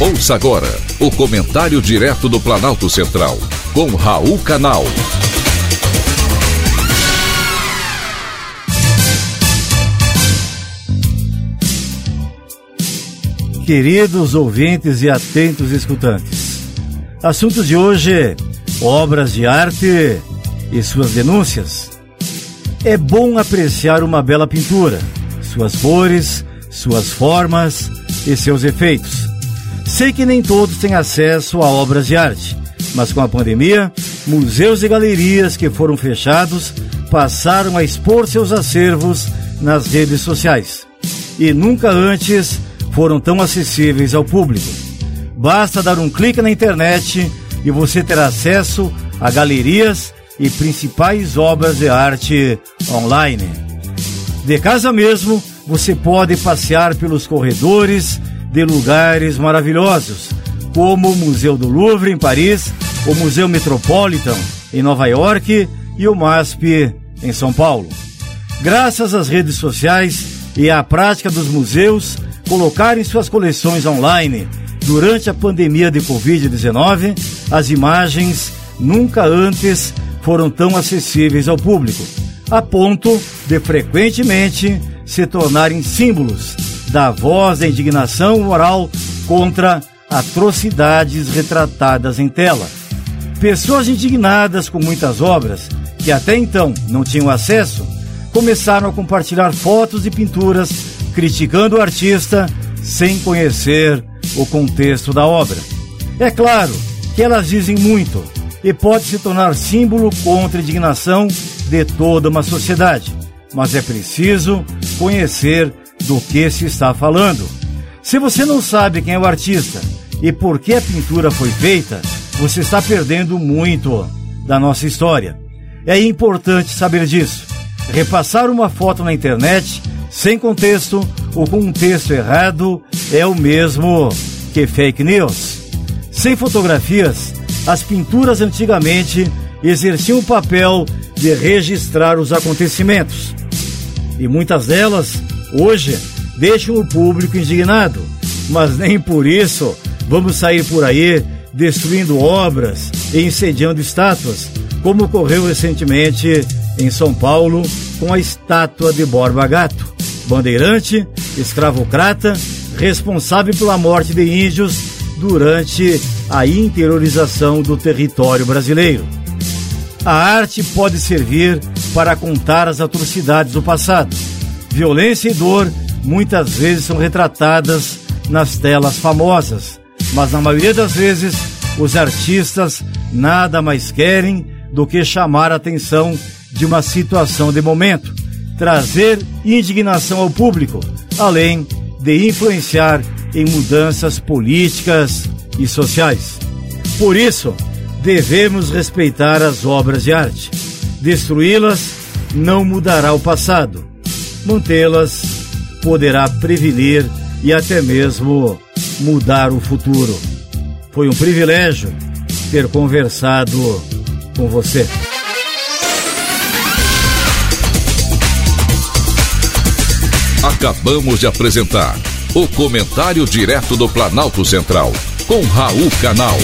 Ouça agora o comentário direto do Planalto Central, com Raul Canal. Queridos ouvintes e atentos escutantes, assunto de hoje: obras de arte e suas denúncias. É bom apreciar uma bela pintura, suas cores, suas formas e seus efeitos Sei que nem todos têm acesso a obras de arte, mas com a pandemia, museus e galerias que foram fechados passaram a expor seus acervos nas redes sociais. E nunca antes foram tão acessíveis ao público. Basta dar um clique na internet e você terá acesso a galerias e principais obras de arte online. De casa mesmo, você pode passear pelos corredores de lugares maravilhosos, como o Museu do Louvre, em Paris, o Museu Metropolitan, em Nova York, e o MASP, em São Paulo. Graças às redes sociais e à prática dos museus colocarem suas coleções online durante a pandemia de Covid-19, as imagens nunca antes foram tão acessíveis ao público, a ponto de frequentemente se tornarem símbolos da voz da indignação moral contra atrocidades retratadas em tela. Pessoas indignadas com muitas obras, que até então não tinham acesso, começaram a compartilhar fotos e pinturas criticando o artista sem conhecer o contexto da obra. É claro que elas dizem muito e pode se tornar símbolo contra a indignação de toda uma sociedade, mas é preciso conhecer do que se está falando. Se você não sabe quem é o artista e por que a pintura foi feita, você está perdendo muito da nossa história. É importante saber disso. Repassar uma foto na internet sem contexto ou com um texto errado é o mesmo que fake news. Sem fotografias, as pinturas antigamente exerciam o papel de registrar os acontecimentos. E muitas delas hoje deixam o público indignado, mas nem por isso vamos sair por aí destruindo obras e incendiando estátuas, como ocorreu recentemente em São Paulo com a estátua de Borba Gato, bandeirante, escravocrata, responsável pela morte de índios durante a interiorização do território brasileiro. A arte pode servir para contar as atrocidades do passado Violência e dor muitas vezes são retratadas nas telas famosas, mas na maioria das vezes os artistas nada mais querem do que chamar a atenção de uma situação de momento, trazer indignação ao público, além de influenciar em mudanças políticas e sociais. Por isso, devemos respeitar as obras de arte. Destruí-las não mudará o passado mantê-las poderá prevenir e até mesmo mudar o futuro. Foi um privilégio ter conversado com você. Acabamos de apresentar o Comentário Direto do Planalto Central, com Raul Canal.